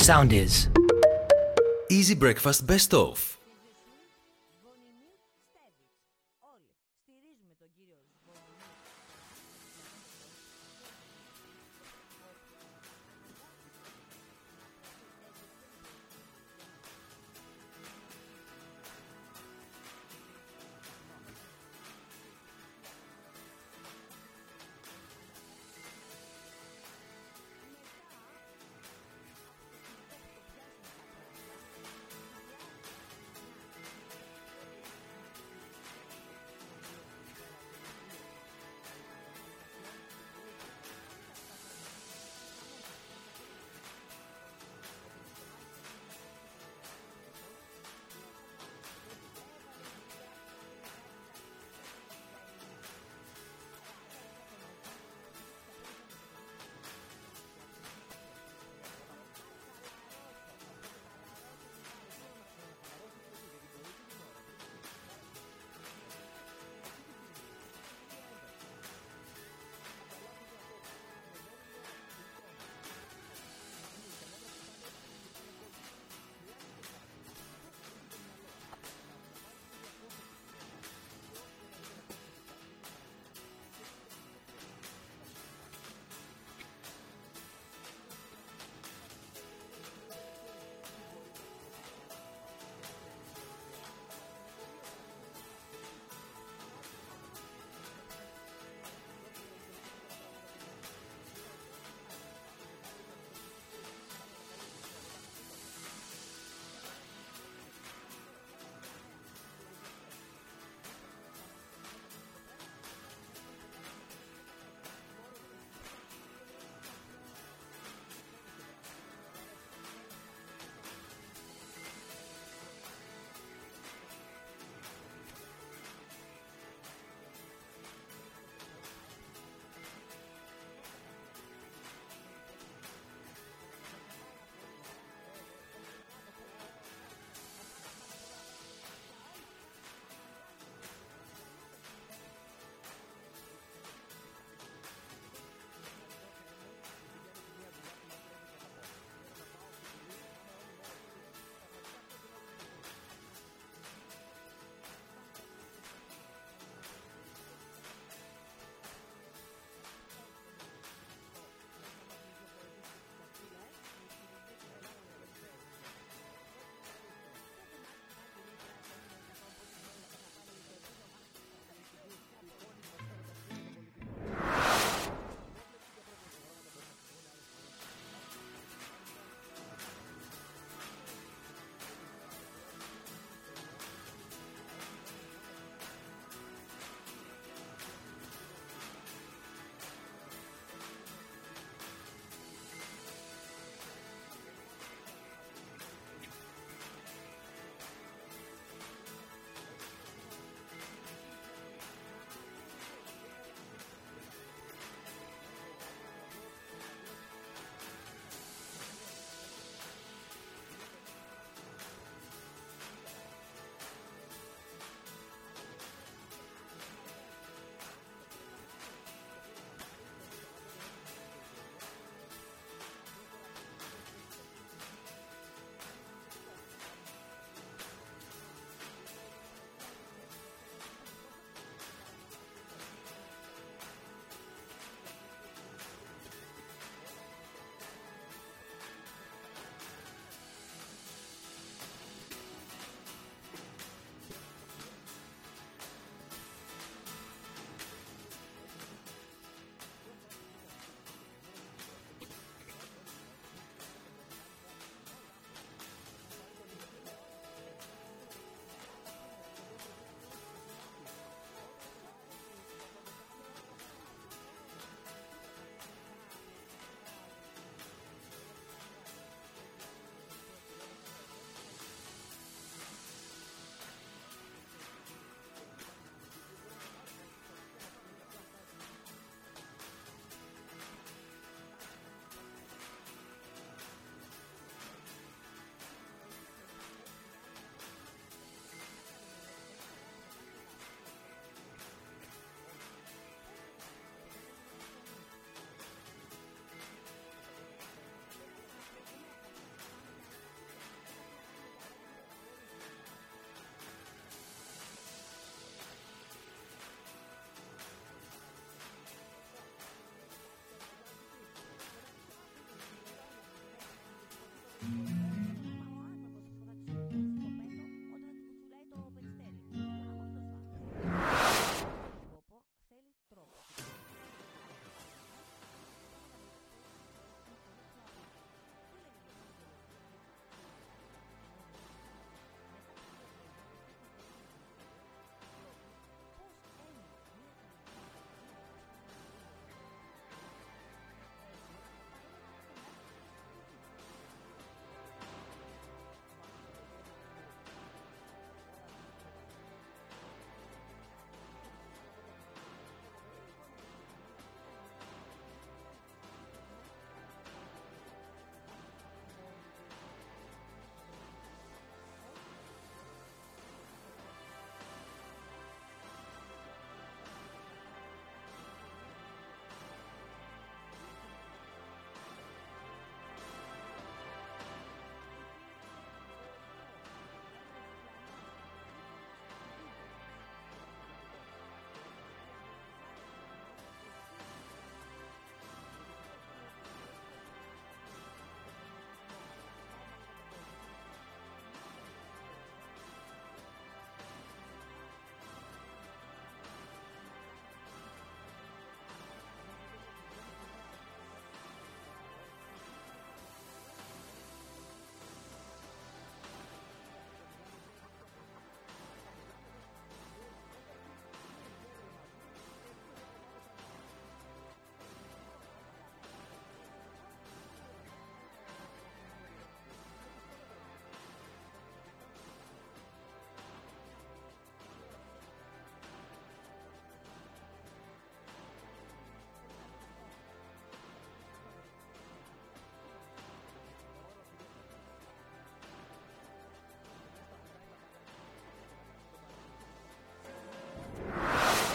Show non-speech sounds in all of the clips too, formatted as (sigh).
Sound is. Easy Breakfast Best Of.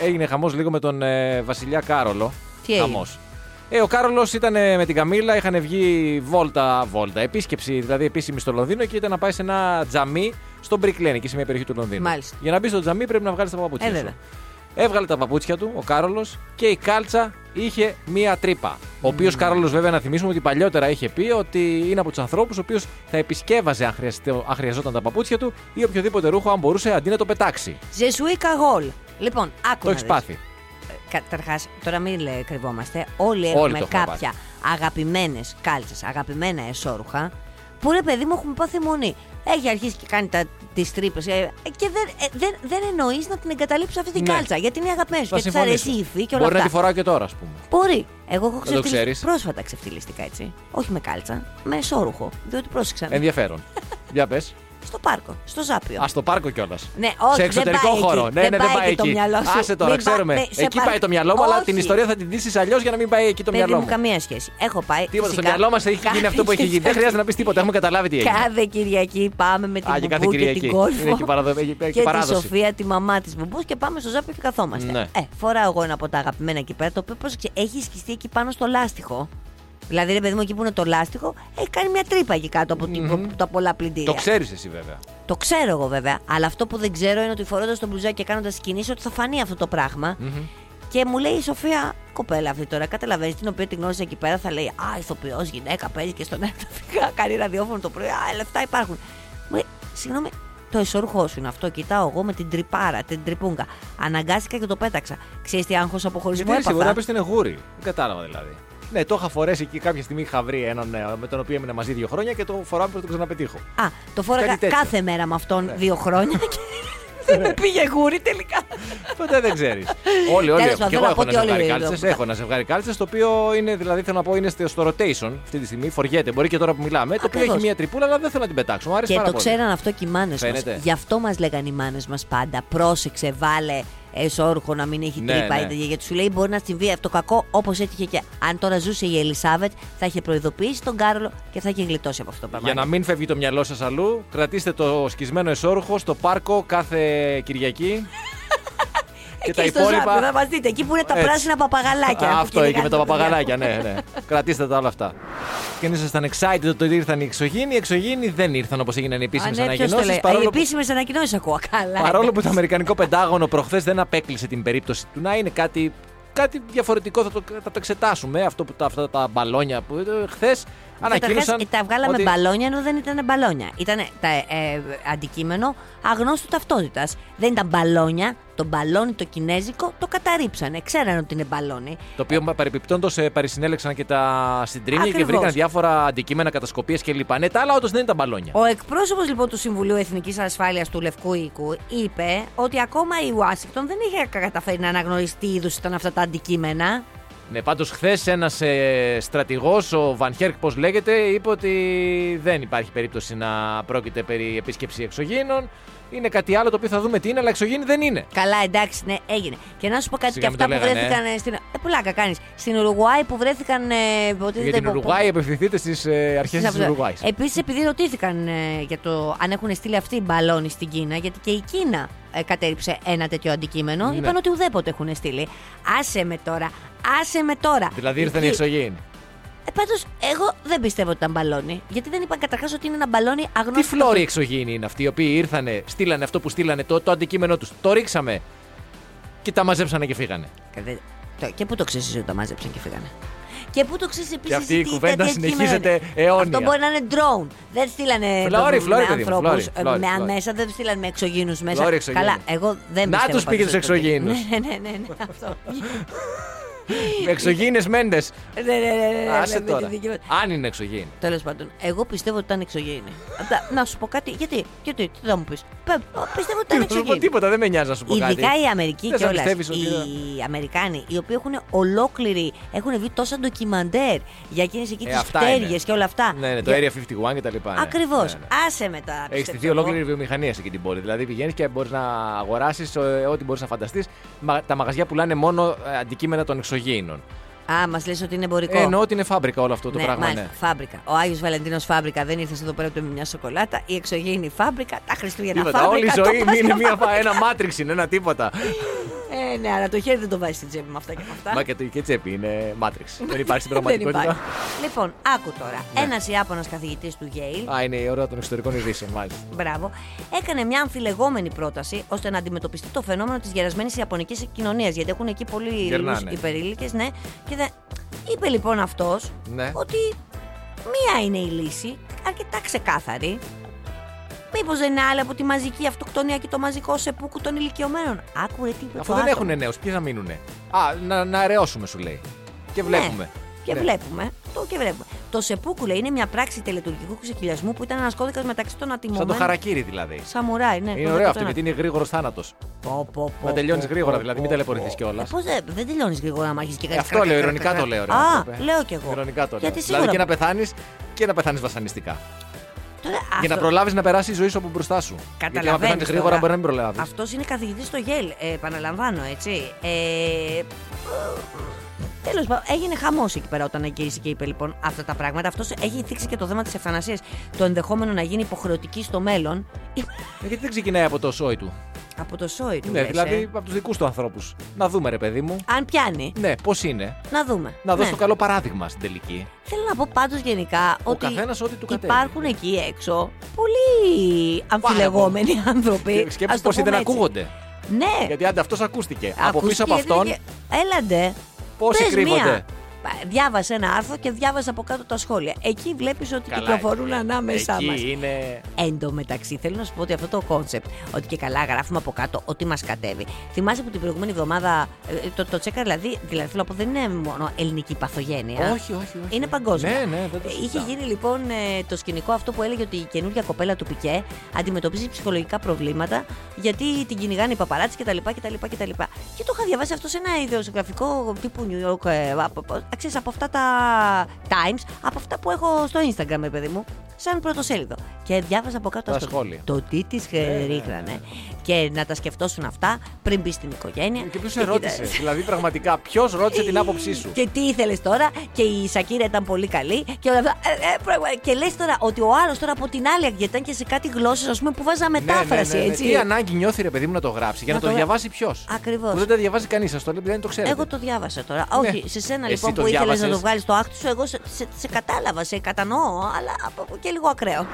Έγινε χαμός λίγο με τον ε, Βασιλιά Κάρολο. Τι έγινε; Χαμός. Ε, ο Κάρολος ήταν ε, με την Καμίλα, είχαν βγει βόλτα, βόλτα, επίσκεψη, δηλαδή επίσημη στο Λονδίνο και ήταν να πάει σε ένα τζαμί στο Brick Lane, εκεί σε μια περιοχή του Λονδίνου. Μάλιστα. Για να μπει στο τζαμί πρέπει να βγάλεις τα παπούτσια. Ε, σου. βέβαια. Έβγαλε τα παπούτσια του ο Κάρολος και η κάλτσα είχε μία τρύπα. Ο οποίος Κάρολος, βέβαια, να θυμίσουμε ότι παλιότερα είχε πει ότι είναι από τους ανθρώπους ο οποίος θα επισκεύαζε αν, χρειαστεί- αν χρειαζόταν τα παπούτσια του ή οποιοδήποτε ρούχο αν μπορούσε αντί να το πετάξει. Ζεσουί καγόλ. Λοιπόν, άκου Το να έχεις δεις. πάθει. Καταρχάς, τώρα μην λέ, κρυβόμαστε. Όλοι Όλοι έχουμε το έχουμε κάποια αγαπημένες κάλτσες, αγαπημένα εσόρουχα που ρε παιδί μου έχουμε πάθει μονή. Έχει αρχίσει και κάνει τις τρύπες και δεν, ε, δεν, δεν εννοείς να την εγκαταλείψεις αυτή την Ναι. κάλτσα. Γιατί είναι αγαπημένη σου. Θα Γιατί θα αρέσει η συμφωνήσω. υφή και όλα Μπορεί να αυτά. τη φοράω και τώρα, ας πούμε. Μπορεί. Εγώ έχω το ξεφτυλιστεί. ξέρεις. Πρόσφατα ξεφτυλιστικά έτσι. Όχι με κάλτσα, με εσόρουχο. Διότι πρόσεξα. Ενδιαφέρον. (laughs) Για πες. Στο πάρκο, στο Ζάπιο. Α, στο πάρκο κιόλας. Ναι, όχι, σε εξωτερικό δεν πάει χώρο. εκεί. Ναι, ναι, δεν πάει εκεί. το εκεί. μυαλό σου. Άσε τώρα, Μην πάει- ξέρουμε. ναι, σε εκεί παρα- πάει το μυαλό μου, αλλά την Όχι. ιστορία θα την δείσει αλλιώς για να μην πάει εκεί το Παιδί μυαλό μου, μου. καμία σχέση. Έχω πάει. Τίποτα. Στο φυσικά, μυαλό μας έχει γίνει αυτό που έχει γίνει. Δεν χρειάζεται να πεις τίποτα. Έχουμε καταλάβει τι έγινε. Κάθε Κυριακή πάμε με την Α, και κάθε Μπουμπού και Κυριακή. την Κόλφο. Είναι εκεί παραδο- έχει- έχει και τη παράδοση. Σοφία, τη μαμά της Μπουμπούς και πάμε στο Ζάπιο και καθόμαστε. Ναι. Ε, φοράω εγώ ένα από τα αγαπημένα εκεί πέρα, το οποίο πρόσεξε, έχει σκιστεί εκεί πάνω στο λάστιχο. Δηλαδή, ρε παιδί μου, εκεί που είναι το λάστιχο, έχει κάνει μια τρύπα εκεί κάτω από, την- από τα πολλά πλυντήρια. Το ξέρεις εσύ βέβαια. Το ξέρω εγώ βέβαια. Αλλά αυτό που δεν ξέρω είναι ότι φορώντας τον μπλουζάκι και κάνοντας κινήσεις ότι θα φανεί αυτό το πραγμα Και μου λέει η Σοφία, κοπέλα αυτή τώρα, καταλαβαίνεις την οποία την γνώρισα εκεί πέρα, θα λέει Α, ηθοποιός, γυναίκα, παίζει και στον έρωτα. Κάνει ραδιόφωνο το πρωί. Α, λεφτά υπάρχουν. Μου λέει, συγγνώμη, το εσωρουχό σου είναι αυτό. Κοιτάω εγώ με την τρυπάρα, την τριπούγκα. Αναγκάστηκα και το πέταξα. Ξέρεις τι άγχος αποχωρισμού Γιατί εσύ μπορεί έπαθα. να πεις ότι είναι γούρι. Δεν κατάλαβα δηλαδή. Ναι, το είχα φορέσει εκεί κάποια στιγμή. Είχα βρει έναν ε, με τον οποίο έμεινα μαζί δύο χρόνια και το φοράω που το ξαναπετύχω. Α, το φόραγα Κάτι τέτοιο. Ναι. κάθε μέρα με αυτόν δύο χρόνια (laughs) και δεν με πήγε γούρι τελικά. Ποτέ δεν ξέρεις. όλοι, όλοι. Τέλος έχουν. Και πάντων, εγώ να έχω πω ένα ότι όλοι ζευγάρι το- κάλτσες. Έχω ένα ζευγάρι κάλτσες το οποίο είναι, δηλαδή θέλω να πω, είναι στο στο rotation αυτή τη στιγμή. Φοριέται. Μπορεί και τώρα που μιλάμε. Το οποίο Ακριβώς. έχει μία τρυπούλα, αλλά δεν θέλω να την πετάξω. Μου άρεσε Και πάρα το πολύ. ξέραν αυτό και οι μάνες μας. Φαίνεται. Γι' αυτό μας λέγανε οι μάνες μας πάντα. Πρόσεξε, βάλε εσόρουχο να μην έχει Ναι, τρύπα. ναι. είτε- Γιατί σου λέει μπορεί να συμβεί αυτό κακό όπως έτυχε και αν τώρα ζούσε η Ελισάβετ, θα είχε προειδοποιήσει τον Κάρολο και θα είχε γλιτώσει από αυτό το πράγμα. Για να μην φεύγει το μυαλό σας αλλού, κρατήστε το σκισμένο εσόρουχο στο πάρκο κάθε Κυριακή. (laughs) και τα Εκεί στο Ζάπιο, θα υπόλοιπα. μας δείτε. Εκεί που είναι τα Έτσι. πράσινα παπαγαλάκια. Α, που Αυτό εκεί κυνηγάνε με τα τα παιδιά. παπαγαλάκια, ναι, ναι. Κρατήστε τα όλα αυτά. Και αν ήσασταν excited ότι ήρθαν οι εξωγήινοι, οι εξωγήινοι δεν ήρθαν όπως έγιναν οι Α, επίσημε ναι, ποιος το ανακοινώσεις. λέει. Παρόλο, Οι που- επίσημες ανακοινώσεις ακούω. Καλά. παρόλο που το Αμερικανικό Πεντάγωνο προχθές δεν απέκλεισε την περίπτωση του να είναι κάτι, κάτι διαφορετικό, θα το, θα το εξετάσουμε. Αυτό που, τα, αυτά τα μπαλόνια που χθες ανακοίνωσαν. Καταρχάς, τα βγάλαμε ότι- μπαλόνια ενώ δεν ήταν μπαλόνια. Ήταν τα, ε, αντικείμενο αγνώστου ταυτότητας. Δεν ήταν μπαλόνια. Το μπαλόνι το κινέζικο το καταρρύψανε. Ξέρανε ότι είναι μπαλόνι. Το οποίο παρεπιπτόντως παρισυνέλεξαν και τα συντρίμια και Ακριβώς. βρήκαν διάφορα αντικείμενα κατασκοπία κλπ. Ναι, τα άλλα όντως δεν ήταν μπαλόνια. Ο εκπρόσωπος λοιπόν του Συμβουλίου Εθνικής Ασφάλειας του Λευκού Οίκου είπε ότι ακόμα η Ουάσιγκτον δεν είχε καταφέρει να αναγνωρίσει τι είδους ήταν αυτά τα αντικείμενα. Ναι, πάντως χθες ένας ε, στρατηγός, ο Βαν Χέρκ, πώς λέγεται, είπε ότι δεν υπάρχει περίπτωση να πρόκειται περί επίσκεψη εξωγήινων. Είναι κάτι άλλο το οποίο θα δούμε τι είναι, αλλά εξωγήινοι δεν είναι. Καλά, εντάξει, ναι, έγινε. Και να σου πω κάτι Σιγά και μην το αυτά που λέγανε, βρέθηκαν ε, στην. Ε, πλάκα κάνεις. Στην Ουρουγουάη που βρέθηκαν. Ε, υποτίθεται Για την υπό- Ουρουγουάη απευθυνθείτε στις ε, αρχές της Ουρουγουάης. Επίσης, επειδή ρωτήθηκαν ε, για το αν έχουν στείλει αυτοί οι μπαλόνι στην Κίνα, γιατί και η Κίνα ε, κατέριψε ένα τέτοιο αντικείμενο, Ναι. είπαν ότι ουδέποτε έχουν στείλει. Άσε με τώρα, άσε με τώρα. Δηλαδή ήρθαν οι Εκεί- εξωγήινοι. Ε, Πάντως, εγώ δεν πιστεύω ότι ήταν μπαλόνι. Γιατί δεν είπαν καταρχάς ότι είναι ένα μπαλόνι αγνώστο. Τι φλόροι εξωγήινοι είναι αυτοί οι οποίοι ήρθανε, στείλανε αυτό που στείλανε, το, το αντικείμενό τους. Το ρίξαμε και τα μαζέψανε και φύγανε. Κα- το- Και πού το ξέρεις ότι τα μάζεψαν και φύγανε; Και πού το ξέρεις επίσης. Και αυτή η κουβέντα συνεχίζεται αιώνια. Αυτό μπορεί να είναι drone. Δεν στείλανε Φλόρι, με φλόρι, παιδί μου, ανθρώπους, φλόρι, ε, φλόρι, με φλόρι. μέσα, δεν στείλανε με εξωγήνου μέσα. Φλόρι εξωγήινοι. Καλά, εγώ δεν Να πιστεύω τους πήγε πάντως τους ότι- εξωγήινους. (laughs) Ναι, ναι, ναι, ναι, αυτό. (laughs) Εξωγήινες μέντες. Ναι, ναι, ναι, ναι, Άσε με τη τώρα. δική μου- Αν είναι εξωγήινοι. Τέλος πάντων, εγώ πιστεύω ότι ήταν εξωγήινη. Απ' Να σου πω κάτι, γιατί, γιατί, τι θα μου πεις; Πιστεύω ότι Τι ήταν να σου πω, εξωγήινη. τίποτα, δεν με νοιάζει να σου πω κάτι. Ειδικά η Αμερική Δεν και θα όλα. πιστεύεις ότι Οι Αμερικάνοι, οι οποίοι έχουν ολόκληρη. έχουν βγει τόσα ντοκιμαντέρ για εκείνες εκεί Ε, τις αυτά πτέρυγε είναι. και όλα αυτά. Ναι, ναι, το Για- Area 51 και τα λοιπά. ναι. Ακριβώς. Ναι, ναι. Άσε μετά. Έχεις πιστεύω στηθεί εγώ. ολόκληρη βιομηχανία σε εκεί την πόλη. Δηλαδή πηγαίνεις και μπορείς να αγοράσεις ό,τι μπορείς να φανταστείς. Τα μαγαζιά πουλάνε μόνο ε, αντικείμενα των εξωγήινων. Α, μας λες ότι είναι εμπορικό. Ε, εννοώ ότι είναι φάμπρικα όλο αυτό το ναι, πράγμα. μάλιστα, Ναι. φάμπρικα. Ο Άγιος Βαλεντίνος φάμπρικα δεν ήρθε εδώ πέρα ούτε με μια σοκολάτα. Η εξωγήινη φάμπρικα, τα Χριστούγεννα Τίποτα, όλη η φάμπρικα. το ζωή είναι Πάσχα μια, φα- ένα μάτριξ, είναι ένα τίποτα. Ε, ναι, αλλά το χέρι δεν το βάζει στην τσέπη με αυτά και με αυτά. Μα και το και τσέπη είναι Matrix. (laughs) Δεν υπάρχει στην Δεν πραγματικότητα. υπάρχει. Λοιπόν, άκου τώρα. Ναι. Ένας Ιάπωνας καθηγητής του Yale, Α, είναι η ώρα των εξωτερικών ειδήσεων, μάλιστα. μπράβο, έκανε μια αμφιλεγόμενη πρόταση ώστε να αντιμετωπιστεί το φαινόμενο της γερασμένης Ιαπωνικής κοινωνίας. Γιατί έχουν εκεί πολλοί Γερνάνε. υπερήλικες, ναι. Και δεν... Είπε λοιπόν αυτός Ναι. ότι μία είναι η λύση, αρκετά ξεκάθαρη. Μήπως δεν είναι άλλη από τη μαζική αυτοκτονία και το μαζικό σεπούκου των ηλικιωμένων; Άκουρε τι είπε Αφού το δεν άτομο. έχουν νέους, ποιοι θα μείνουνε; Α, να, να αραιώσουμε, σου λέει. Και βλέπουμε. Ναι. Και Ναι. βλέπουμε. Το και βλέπουμε. Το σεπούκου λέει είναι μια πράξη τελετουργικού ξεκυλιασμού που ήταν ένας κώδικας μεταξύ των Σαν ατιμωμένων. το χαρακίρι δηλαδή. Σαμουράι, ναι. Είναι κώδικα ωραίο αυτό του γιατί είναι γρήγορος θάνατος. Πω, πω, πω, Να τελειώνεις πω, γρήγορα, πω, δηλαδή, πω, μην ταλαιπωρηθείς πω. κιόλας. Ε, Πώς δεν, δεν τελειώνεις γρήγορα να μάχει και κάτι. αυτό λέω, ειρωνικά το λέω. ρε, Α, άνθρωπε. λέω κι εγώ. Ειρωνικά το λέω. Γιατί Δηλαδή σίγουρα. και να πεθάνεις και να πεθάνεις βασανιστικά. Τώρα, Για αυτό- να προλάβεις να περάσει η ζωή σου από μπροστά σου. Γιατί άμα Καταλαβαίνεις πεθάνει γρήγορα τώρα. μπορεί να μην προλάβεις. Αυτός είναι καθηγητής στο Yale, ε, επαναλαμβάνω έτσι. Ε, Τέλος πάντων, έγινε χαμός εκεί πέρα όταν εγγύησε και είπε λοιπόν αυτά τα πράγματα. Αυτός έχει θίξει και το θέμα της ευθανασία. Το ενδεχόμενο να γίνει υποχρεωτική στο μέλλον. Ε, Γιατί δεν ξεκινάει από το σόι του; Από το σόι του. Ναι, λες, δηλαδή ε; από τους δικούς του ανθρώπους. Να δούμε, ρε παιδί μου. Αν πιάνει, Ναι, πώς είναι. να δούμε. Να δώσει Ναι. το καλό παράδειγμα στην τελική. Θέλω να πω πάντως γενικά Ο ότι καθένας ό,τι του κατέβει. υπάρχουν εκεί έξω πολύ αμφιλεγόμενοι άνθρωποι. Και σκέψου Ας το πόσοι δεν πούμε έτσι. ακούγονται. Ναι, Γιατί άντε αυτός ακούστηκε. από Ακούστηκε πίσω από γιατί αυτόν. και- Έλα ντε. Πόσοι Πες κρύβονται. μία. Πα- Διάβασε ένα άρθρο και διάβασε από κάτω τα σχόλια. Εκεί βλέπεις ότι Καλά, κυκλοφορούν εκεί- ανάμεσά εκεί μας. είναι. Εν τω μεταξύ, θέλω να σου πω ότι αυτό το concept, ότι και καλά γράφουμε από κάτω ό,τι μας κατέβει. Θυμάσαι που την προηγούμενη εβδομάδα. ε, Το, το τσέκα δηλαδή, δηλαδή θέλω να πω, δεν είναι μόνο ελληνική παθογένεια. Όχι, όχι, όχι. Είναι παγκόσμια. Ναι, ναι, δεν το Είχε συζητάω. γίνει λοιπόν ε, το σκηνικό αυτό που έλεγε ότι η καινούργια κοπέλα του Πικέ αντιμετωπίζει ψυχολογικά προβλήματα γιατί την κυνηγάνε οι παπαράτσι κτλ. κτλ, κτλ. Και το είχα διαβάσει αυτό σε ένα ιδεογραφικό τύπου New York. Ε, από, από- ξέρεις, από αυτά τα Times, από αυτά που έχω στο Instagram, ε, παιδί μου, σαν πρωτοσέλιδο. Και διάβαζα από κάτω Τα στο- σχόλια. το τι της ρίχνανε. Και να τα σκεφτόσουν αυτά πριν μπει στην οικογένεια. Και ποιος σε κοίτα- ρώτησε. δηλαδή, πραγματικά, ποιος ρώτησε την άποψή σου; και τι ήθελες τώρα, και η Σακύρα ήταν πολύ καλή. Και όλα αυτά. Ε, ε, πραγμα- και λες τώρα ότι ο άλλος τώρα από την άλλη, γιατί ήταν και σε κάτι γλώσσες, ας πούμε, που βάζα μετάφραση, ναι, ναι, ναι. έτσι. Τι ανάγκη νιώθει ρε παιδί μου να το γράψει; Για να, Να το το γρα- διαβάσει ποιος; Ακριβώς. Που δεν το διαβάζει κανείς, σας το λέει, δεν το ξέρει. Εγώ το διάβασα τώρα. Ναι. Όχι, σε σένα Εσύ λοιπόν το που ήθελες να διάβασες; το βγάλεις στο άκρη σου, εγώ σε, σε, σε κατάλαβα, σε κατανοώ, αλλά από, και λίγο ακραίο.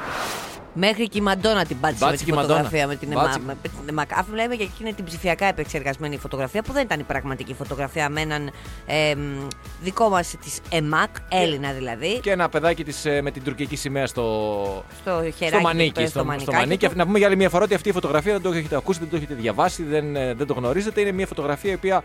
Μέχρι και η Μαντόνα την πάτησε με Μπάτσε την και η Μαντόνα. φωτογραφία με την Μπάτσε. Εμα- με την Εμακάφ. Λέμε και εκείνη την ψηφιακά επεξεργασμένη φωτογραφία που δεν ήταν η πραγματική φωτογραφία με έναν ε, μ, δικό μας της ΕΜΑΚ, Έλληνα δηλαδή. Και ένα παιδάκι της, ε, με την τουρκική σημαία στο, Στο χεράκι στο του, μανίκι. στο Στο, στο μανικάκι μανίκι. του. Να πούμε για άλλη μια φορά ότι αυτή η φωτογραφία δεν το έχετε ακούσει, δεν το έχετε διαβάσει, δεν, ε, δεν το γνωρίζετε. Είναι μια φωτογραφία η οποία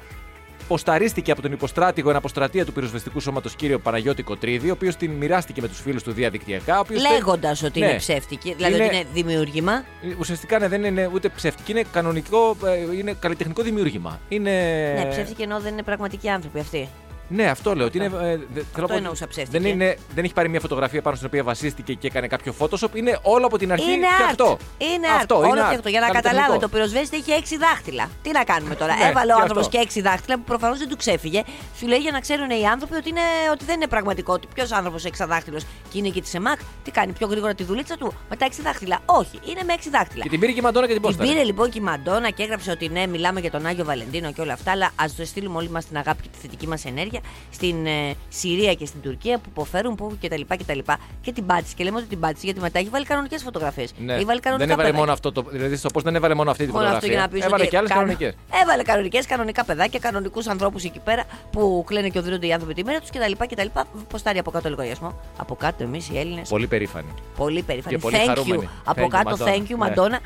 ποσταρίστηκε από τον υποστράτηγο εναποστρατεία του πυροσβεστικού σώματος κύριο Παναγιώτη Κοτρίδη, ο οποίος την μοιράστηκε με τους φίλους του διαδικτυακά. ο οποίος θε- Λέγοντας ότι Ναι. είναι ψεύτικη, δηλαδή Είναι- ότι είναι δημιουργήμα. Ε, Ουσιαστικά ναι, δεν είναι ούτε ψεύτικη, είναι κανονικό, ε, είναι καλλιτεχνικό δημιούργημα. Είναι... Ναι, ψεύτικη ενώ δεν είναι πραγματικοί άνθρωποι αυτοί. Ναι, αυτό λέω. Ότι είναι, ε, δε- θέλω να πω- εννοούσα ψεύτικη. δεν, είναι, δεν έχει πάρει μια φωτογραφία πάνω στην οποία βασίστηκε και έκανε κάποιο Photoshop. Είναι όλο από την αρχή Είναι φτιαχτό. art. Είναι αυτό, art. είναι Όλο art. φτιαχτό. Για να Καλλιτεχνικό. καταλάβετε, το πυροσβέστη είχε έξι δάχτυλα. Τι να κάνουμε τώρα; Ναι, Έβαλε ο και άνθρωπος αυτό. και έξι δάχτυλα που προφανώς δεν του ξέφυγε. Σου λέει για να ξέρουν οι άνθρωποι ότι, είναι, ότι δεν είναι πραγματικό. Ποιος άνθρωπος εξαδάχτυλο και είναι και της ΕΜΑΚ, τι κάνει πιο γρήγορα τη δουλίτσα του; Με τα έξι δάχτυλα. Όχι, είναι με έξι δάχτυλα. Και την πήρε και η Μαντόνα και την Την πόσταρε. πήρε λοιπόν και η Μαντόνα και έγραψε ότι ναι, μιλάμε για τον Άγιο Βαλεντίνο και όλα αυτά. Αλλά ας το στείλουμε όλοι μας την αγάπη και τη θετική μας ενέργεια στην ε, Συρία και στην Τουρκία που υποφέρουν, που κτλ. Και, και την πάτησε. Και λέμε ότι την πάτησε γιατί μετά έχει βάλει κανονικές φωτογραφίες. Ναι. Έχει βάλει Δεν κανονικά έβαλε παιδάκια. μόνο αυτό. Το, δηλαδή στο πώς δεν έβαλε μόνο αυτή τη Μόνο αυτό για φωτογραφία. να πεις έβαλε ότι και άλλες κανο- κανονικές. Έβαλε κανονικές, κανονικά παιδάκια, κανονικούς ανθρώπους εκεί πέρα που κλαίνε και οδηρούνται οι άνθρωποι τη μοίρα τους κτλ. Ποστάρει από κάτω λογαριασμό. Από κάτω εμείς οι Έλληνες. Πολύ περήφανη. Πολύ περήφανη. Και πολύ thank you. χαρούμενη. Από Thank you, κάτω, Madonna. thank you, Ναι. Μαντόνα.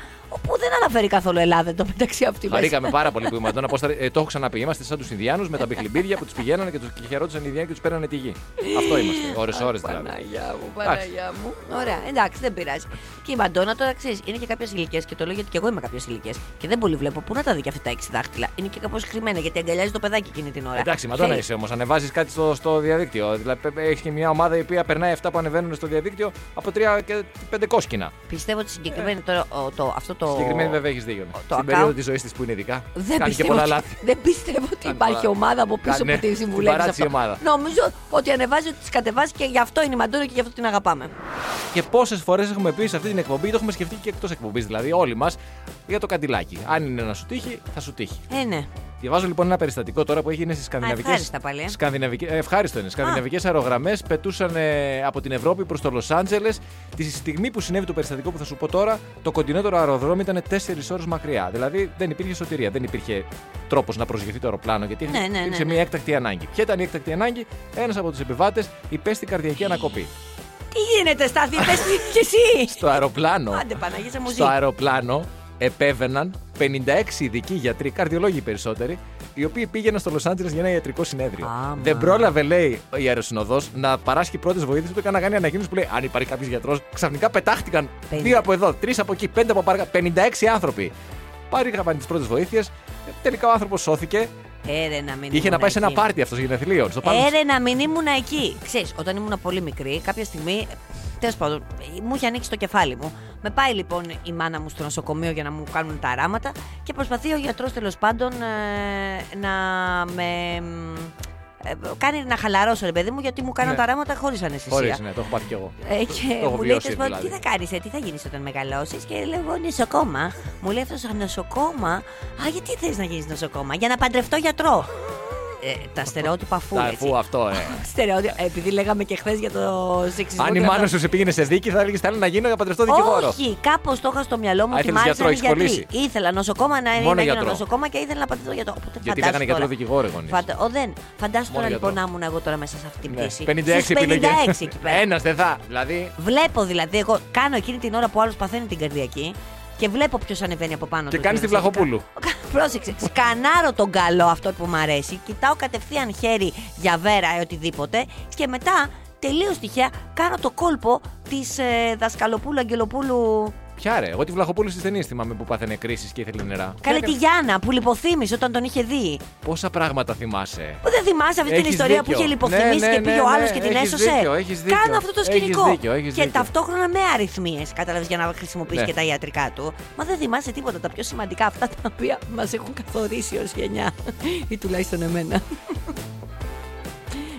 Που δεν αναφέρει καθόλου Ελλάδα το μεταξύ αυτή μέσα. Χαρήκαμε πάρα πολύ που η Μαντόνα πόσταρε. Ε, το έχω ξαναπεί. Είμαστε σαν τους Ινδιάνους με τα μπιχλιμπίδια που τους πηγαίνανε και τους χαιρόντουσαν οι Ινδιάνοι και τους παίρνανε τη γη. Αυτό είμαστε. Ωρε-ώρε δηλαδή. Παναγιά μου, Παναγιά μου. Ωραία, εντάξει, δεν πειράζει. Και η Μαντόνα τώρα ξέρεις, είναι και κάποιες ηλικίες και το λέω γιατί και εγώ είμαι κάποιες ηλικίες. Και δεν πολύ βλέπω πού να τα δει και αυτά τα έξι δάχτυλα. Είναι και κάπως χρημένα γιατί αγκαλιάζει το παιδάκι εκείνη την ώρα. Εντάξει, Μαντόνα Ξέρεις, είσαι όμως. Ανεβάζεις κάτι στο, στο διαδίκτυο. Δηλαδή έχεις και μια ομάδα η οποία περνάει αυτά που ανεβαίνουν στο διαδίκτυο από τρία και πέντε κόσκινα. Πιστεύω ότι συγκεκριμένη τώρα ο- το, αυτό το. Συγκεκριμένη βέβαια έχεις δίκιο. ναι. το Στην account- περίοδο της ζωής της που είναι ειδικά. Δεν κάνει και πιστεύω, πολλά ότι- λάθη. δεν πιστεύω ότι Κάνει υπάρχει πολλά- ομάδα από πίσω Κάνε που τη την συμβουλεύεις. παράτηση αυτό. ομάδα. Νομίζω ότι ανεβάζει ότι τη κατεβάζει και γι' αυτό είναι η Μαντόνα και γι' αυτό την αγαπάμε. Και πόσες φορές έχουμε πει σε αυτή την εκπομπή, το έχουμε σκεφτεί και εκτός εκπομπής δηλαδή, όλοι μας, για το καντιλάκι. Αν είναι να σου τύχει, θα σου τύχει. Ε, ναι. Διαβάζω λοιπόν ένα περιστατικό τώρα που έγινε στις σκανδιναβικέ. ευχάριστα πάλι, ε. Σκανδιναβικές... ε, ευχάριστο είναι. Σκανδιναβικές αερογραμμές πετούσαν ε, από την Ευρώπη προς το Λος Άντζελες. Τη στιγμή που συνέβη το περιστατικό που θα σου πω τώρα, το κοντινότερο αεροδρόμιο ήταν 4 ώρες μακριά. Δηλαδή δεν υπήρχε σωτηρία, δεν υπήρχε τρόπος να προσγειωθεί το αεροπλάνο γιατί Ναι, ναι, ναι, υπήρξε ναι. μια έκτακτη ανάγκη. Ποια ήταν η έκτακτη ανάγκη, ένας από τους επιβάτες υπέστη καρδιακή ανακοπή. Τι γίνεται, Στάθη, πες τι κι εσύ. Στο αεροπλάνο. Άντε, Παναγίτσα μου ζει. Στο αεροπλάνο επέβαιναν 56 ειδικοί γιατροί, καρδιολόγοι οι περισσότεροι, οι οποίοι πήγαιναν στο Λος Άντζελες για ένα ιατρικό συνέδριο. Άμα. Δεν πρόλαβε, λέει η αεροσυνοδός, να παράσχει πρώτες βοήθειες, ούτε καν να κάνει ανακοίνωση που λέει Αν υπάρχει κάποιος γιατρός, ξαφνικά πετάχτηκαν Πενήντα. δύο από εδώ, τρεις από εκεί, πέντε από παρακάτω, 56 άνθρωποι. Παρήγαγαν τι πρώτε βοήθειε. Τελικά ο άνθρωπος σώθηκε. Έρε να μην Είχε να ήμουν πάει σε ένα εκεί. πάρτι αυτός γενεθλίων. Στο πάνω Έρε να μην ήμουν εκεί. Ξέρεις, όταν ήμουν πολύ μικρή, κάποια στιγμή. Τέλος πάντων, μου είχε ανοίξει το κεφάλι μου. Με πάει λοιπόν η μάνα μου στο νοσοκομείο για να μου κάνουν τα αράματα και προσπαθεί ο γιατρός τέλος πάντων ε, να με. ε, κάνει να χαλαρώσω, ρε παιδί μου, γιατί μου κάναν Ναι. τα αράματα χωρίς αναισθησία. Χωρίς, ναι, το έχω πάθει κι εγώ. Ε, Το και έχω μου λέει, βιώσει, τέλος πάντων, δηλαδή. τι θα κάνεις, τι θα γίνεις όταν μεγαλώσεις; Και λέω, εγώ νοσοκόμα. Μου λέει αυτός, νοσοκόμα. Α, γιατί θες να γίνεις νοσοκόμα, Για να παντρευτώ γιατρό. Ε, τα στερεότυπα αφού. Τα- έτσι. Αφού αυτό, ε. (laughs) Στερεότυπα. Επειδή λέγαμε και χθες για το σεξισμό. Αν η και μάνα αυτό. σου σε πήγαινε σε δίκη, θα έλεγες Θέλω να γίνω για παντρευτό δικηγόρο. Όχι, κάπως το είχα στο μυαλό μου Α, ότι ήθελες μ' άρεσαν οι γιατρό, έχεις γιατροί. Ήθελα νοσοκόμα να, Μόνο να γίνω γιατρό. νοσοκόμα και ήθελα να παντρευτώ γιατρό. Οπότε Γιατί φαντάσου λέγανε γιατρό τώρα. δικηγόρο οι γονείς. Φαντα... Ο, δεν. Φαντάσου τώρα Μόνο λοιπόν γιατρό. να ήμουν εγώ τώρα μέσα σε αυτή την Ναι, πτήση. 56 Στους 56 επιλογές. εκεί πέρα. Ένας δεν θα. Δηλαδή. Βλέπω δηλαδή, εγώ κάνω εκείνη την ώρα που ο άλλος παθαίνει την καρδιακή και βλέπω ποιος ανεβαίνει από πάνω Και του. κάνεις τη Βλαχοπούλου. Πρόσεξε. Σκανάρω τον καλό αυτό που μου αρέσει. Κοιτάω κατευθείαν χέρι για βέρα ή οτιδήποτε. Και μετά, τελείως τυχαία, κάνω το κόλπο της ε, δασκαλοπούλου Αγγελοπούλου. Ποια ρε, εγώ τη Βλαχοπούλου στι ταινίε θυμάμαι που πάθαινε κρίση και ήθελε νερά. Καλέ Ποια τη Γιάννα που λιποθύμησε όταν τον είχε δει. Πόσα πράγματα θυμάσαι. Που δεν θυμάσαι αυτή την Έχεις ιστορία δίκιο. που είχε λιποθυμήσει Ναι, ναι, και πήγε ναι, ο άλλος ναι, και την έχεις έσωσε. δίκιο, έχεις δίκιο. Κάνω αυτό το Έχεις σκηνικό. δίκιο, έχεις και δίκιο. ταυτόχρονα με αριθμίες, κατάλαβες για να χρησιμοποιήσει Ναι. και τα ιατρικά του. Μα δεν θυμάσαι τίποτα. Τα πιο σημαντικά αυτά τα οποία μας έχουν καθορίσει ως γενιά. ή τουλάχιστον εμένα.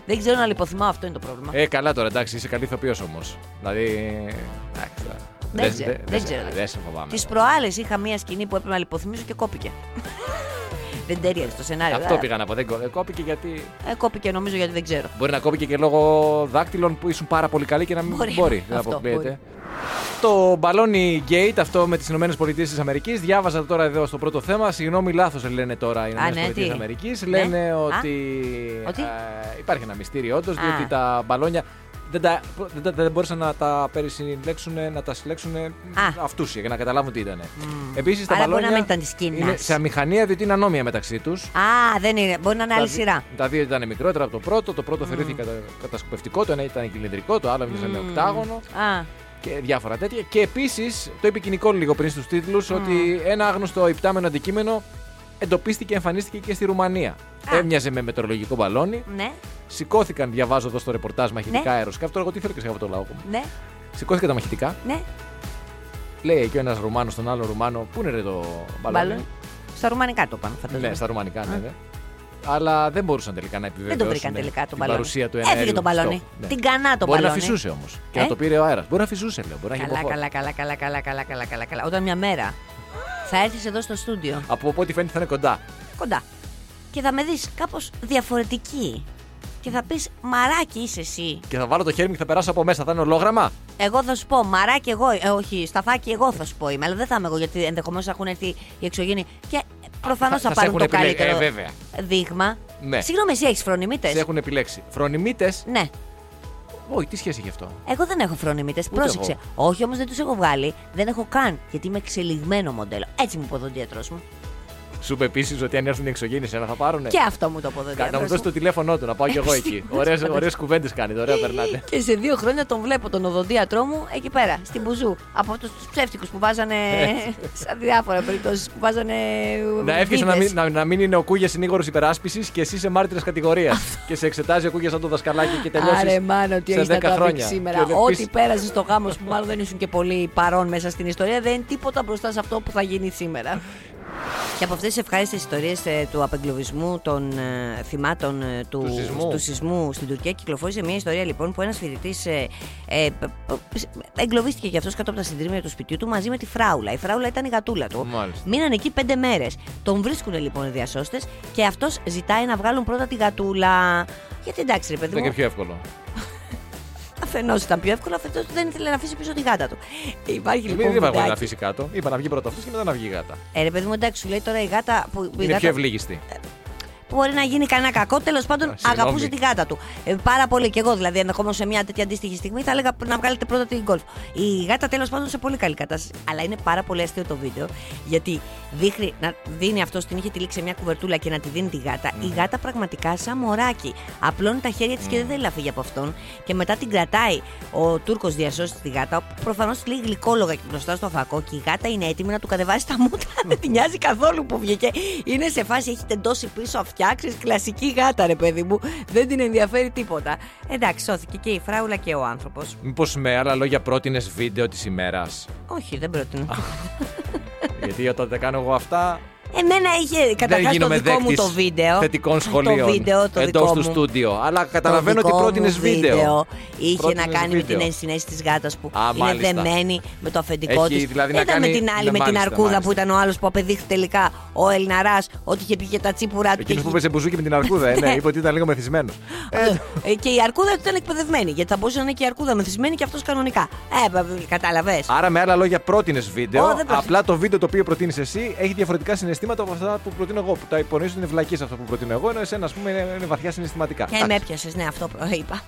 δεν ξέρω να λιποθυμάω, αυτό είναι το πρόβλημα. Ε, καλά τώρα, εντάξει, είσαι καλή ηθοποιός όμως. Δηλαδή. Εντάξει, τώρα. Δεν ξέρω, δεν σε- ξέρω. Δεν σε φοβάμαι. Τις προάλλες είχα μία σκηνή που έπρεπε να λιποθυμίσω και κόπηκε. (laughs) δεν τέριαζε το σενάριο. Αυτό ε. πήγα να πω. Δεν κο- δεν κόπηκε γιατί. Ε, κόπηκε νομίζω γιατί δεν ξέρω. Μπορεί να κόπηκε και λόγω δάκτυλων που ήσουν πάρα πολύ καλοί και να μην Μπορεί. μπορεί. Δεν Αυτό, αποκλείεται. μπορεί. Το μπαλόνι Gate, αυτό με τις ΗΠΑ, διάβαζα τώρα εδώ στο πρώτο θέμα. Συγγνώμη, λάθος λένε τώρα οι Α, ναι, τι; ΗΠΑ. Λένε Ναι. ότι, Ότι; ε, υπάρχει ένα μυστήριο όντως, Α. διότι τα μπαλόνια δεν, τα, δεν, τα- δεν μπόρεσαν να τα περισυλλέξουν, να τα συλλέξουν αυτούσια για να καταλάβουν τι ήταν. Επίσης τα Άρα μπορεί μπαλόνια να μην ήταν της Κίνας. είναι σε αμηχανία διότι είναι ανώμια μεταξύ τους. Α, δεν είναι. Μπορεί να είναι άλλη Τα- σειρά. Τα δύο ήταν μικρότερα από το πρώτο. Το πρώτο θεωρήθηκε κατα, κατασκοπευτικό, το ένα ήταν κυλινδρικό, το άλλο μίλησε με οκτάγωνο Α, και διάφορα τέτοια. Και επίσης, το είπε και η Νικόλ λίγο πριν στους τίτλους, ότι ένα άγνωστο υπτάμενο αντικείμενο εντοπίστηκε και εμφανίστηκε και στη Ρουμανία. Α. Έμοιαζε με μετεωρολογικό μπαλόνι. ναι, Σηκώθηκαν, διαβάζω εδώ στο ρεπορτάζ, μαχητικά Ναι. αεροσκάφη. Τώρα, εγώ τι θέλω και σε αυτό το λαό. ναι, Σηκώθηκαν τα μαχητικά. ναι. Λέει εκεί ένας Ρουμάνος στον άλλο Ρουμάνο, πού είναι ρε το μπαλόνι; Μπαλόν. Στα ρουμανικά το πάνε, φαντάζομαι. Ναι, στα ρουμανικά, ναι. ναι. Αλλά δεν μπορούσαν τελικά να Δεν το επιβεβαιώσουν βρήκαν τελικά το την μπαλόνι. παρουσία του Έφυγε εναέριου το μπαλόνι. στόχου. Ναι. Την κανά το Μπορεί μπαλόνι. να φυσούσε όμως και Ε; να το πήρε ο αέρας. Μπορεί να φυσούσε, λέω. Μπορεί να έχει Καλά, υποφόρο. καλά, καλά, καλά, καλά, καλά, καλά, καλά, καλά. Όταν μια μέρα θα έρθεις εδώ στο στούντιο, Από ό,τι φαίνεται θα είναι κοντά. κοντά, και θα με δεις κάπως διαφορετική. Και θα πεις Μαράκι είσαι εσύ. Και θα βάλω το χέρι μου και θα περάσω από μέσα. Θα είναι ολόγραμμα. Εγώ θα σου πω, μαράκι εγώ, ε, όχι, σταφάκι εγώ θα σου πω είμαι, αλλά δεν θα είμαι εγώ γιατί ενδεχομένως έχουν έρθει οι εξωγήινοι και προφανώς θα- θα, θα σε πάρουν το έχουν επιλέξει, καλύτερο ε, βέβαια. δείγμα. Ναι. Συγγνώμη, εσύ έχεις φρονιμίτες; Σε έχουν επιλέξει. Φρονιμίτες; Ναι. Όχι, τι σχέση έχει αυτό; Εγώ δεν έχω φρονιμίτες. Πρόσεξε. Όχι όμως δεν τους έχω βγάλει. Δεν έχω καν. Γιατί είμαι εξελιγμένο μοντέλο. Έτσι μου είπε ο δοντίατρο μου. Σου είπε επίσης ότι αν έρθουν οι εξωγήινοι, ένα θα πάρουν. Και αυτό μου το είπε ο Να μου δοντίατρο. δώσει το τηλέφωνό του, να πάω κι εγώ εκεί. (laughs) Ωραίε κουβέντες κάνετε, ωραία περνάτε. Και σε δύο χρόνια τον βλέπω τον οδοντίατρό μου εκεί πέρα, στην Μπουζού. Από αυτούς τους ψεύτικους που βάζανε. (laughs) σε διάφορα περιπτώσεις που βάζανε. Να εύχεσαι να βίδες. μην, να, να μην είναι ο Κούγια συνήγορος υπεράσπισης και εσύ είσαι μάρτυρα κατηγορίας. και σε εξετάζει ο Κούγιας σαν το δασκαλάκι και τελειώσεις. Άρε μάνο, τι σε έχεις να 10 το χρόνια. απέξει σήμερα. Και δεν Ό,τι πεις- πέρασες στο γάμος σου που μάλλον δεν ήσουν και πολύ παρόν μέσα στην ιστορία δεν είναι τίποτα μπροστά σε αυτό που θα γίνει σήμερα. Και από αυτές τις ευχάριστες ιστορίες του απεγκλωβισμού των ε, θυμάτων ε, του, Του σεισμού. του σεισμού στην Τουρκία, κυκλοφόρησε μια ιστορία λοιπόν που ένας φοιτητής ε, ε, π- π- εγκλωβίστηκε και αυτός κάτω από τα συντρίμμια του σπιτιού του μαζί με τη φράουλα. Η φράουλα ήταν η γατούλα του. Μάλιστα. Μείναν εκεί πέντε μέρες. Τον βρίσκουν λοιπόν οι διασώστες και αυτός ζητάει να βγάλουν πρώτα τη γατούλα. Γιατί εντάξει, ρε παιδί Ήταν μου, και πιο εύκολο. Αφενός ήταν πιο εύκολο, αφετός δεν ήθελε να αφήσει πίσω τη γάτα του. Υπάρχει Μην λοιπόν. δεν είπα εγώ να βιντεάκι. αφήσει κάτω. Είπα να βγει πρώτα αυτός και μετά να βγει η γάτα. Ε, ρε παιδί μου, εντάξει, σου λέει τώρα η γάτα. Που, η Είναι γάτα πιο ευλίγιστη. Που μπορεί να γίνει κανένα κακό. Τέλος πάντων, Α, συγγνώμη. αγαπούσε τη γάτα του. Ε, πάρα πολύ και εγώ δηλαδή, ενδεχομένω σε μια τέτοια αντίστοιχη στιγμή θα έλεγα να βγάλετε πρώτα την γκολφ. Η γάτα τέλος πάντων σε πολύ καλή κατάσταση. Αλλά είναι πάρα πολύ αστείο το βίντεο γιατί δείχνει, να δίνει αυτό την είχε τυλίξει σε μια κουβερτούλα και να τη δίνει τη γάτα. Η γάτα πραγματικά σαν μωράκι. Απλώνει τα χέρια της και δεν θέλει να φύγει από αυτόν. Και μετά την κρατάει ο Τούρκος διασώστη τη γάτα, που προφανώς τη λέει γλυκόλογα και μπροστά στο φακό. Και η γάτα είναι έτοιμη να του κατεβάσει τα μούτρα. (laughs) δεν την νοιάζει καθόλου που βγήκε. Είναι σε φάση, έχει τεντώσει πίσω αυτιά, ξέρεις, κλασική γάτα, ρε παιδί μου. Δεν την ενδιαφέρει τίποτα. Εντάξει, σώθηκε και η φράουλα και ο άνθρωπος. Μήπως με άλλα λόγια πρότεινες βίντεο της ημέρας; Όχι, δεν πρότεινα. Γιατί όταν τα κάνω εγώ αυτά. Εμένα είχε καταρχάς το γίνομαι δικό μου δέκτης το βίντεο. θετικών σχολείων Το βίντεο, το εντός δικό του μου. στούντιο. Αλλά Το καταλαβαίνω ότι δικό μου πρότεινε βίντεο. Είχε Πρότεινες να κάνει με βίντεο. την ενσυναίσθηση της γάτας που Α, είναι μάλιστα. δεμένη με το αφεντικό Έχει της. δηλαδή να ήταν με κάνει- την άλλη, Ναι, με την μάλιστα, αρκούδα μάλιστα. που ήταν ο άλλος που απεδείχθη τελικά ο Ελναράς ότι είχε πει και τα τσίπουρά του. και Εκείνος που είχε- έπαιζε μπουζούκι με την αρκούδα, ε, ναι, (laughs) Ναι. είπε ότι ήταν λίγο μεθυσμένος. Ε, και η αρκούδα του ήταν εκπαιδευμένη. Γιατί θα μπορούσε να είναι και η αρκούδα μεθυσμένη και αυτός κανονικά. Ε, κατάλαβες. Άρα, με άλλα λόγια, πρότεινες βίντεο. Ω, δεν πρότεινα. απλά το βίντεο το οποίο προτείνεις εσύ έχει διαφορετικά συναισθήματα από αυτά που προτείνω εγώ. Που τα υπονοείς ότι είναι βλακίες αυτά που προτείνω εγώ, ενώ εσένα, ας πούμε, είναι, είναι βαθιά συναισθηματικά. Και με Εντάξει. έπιασες, ναι, αυτό προ- είπα.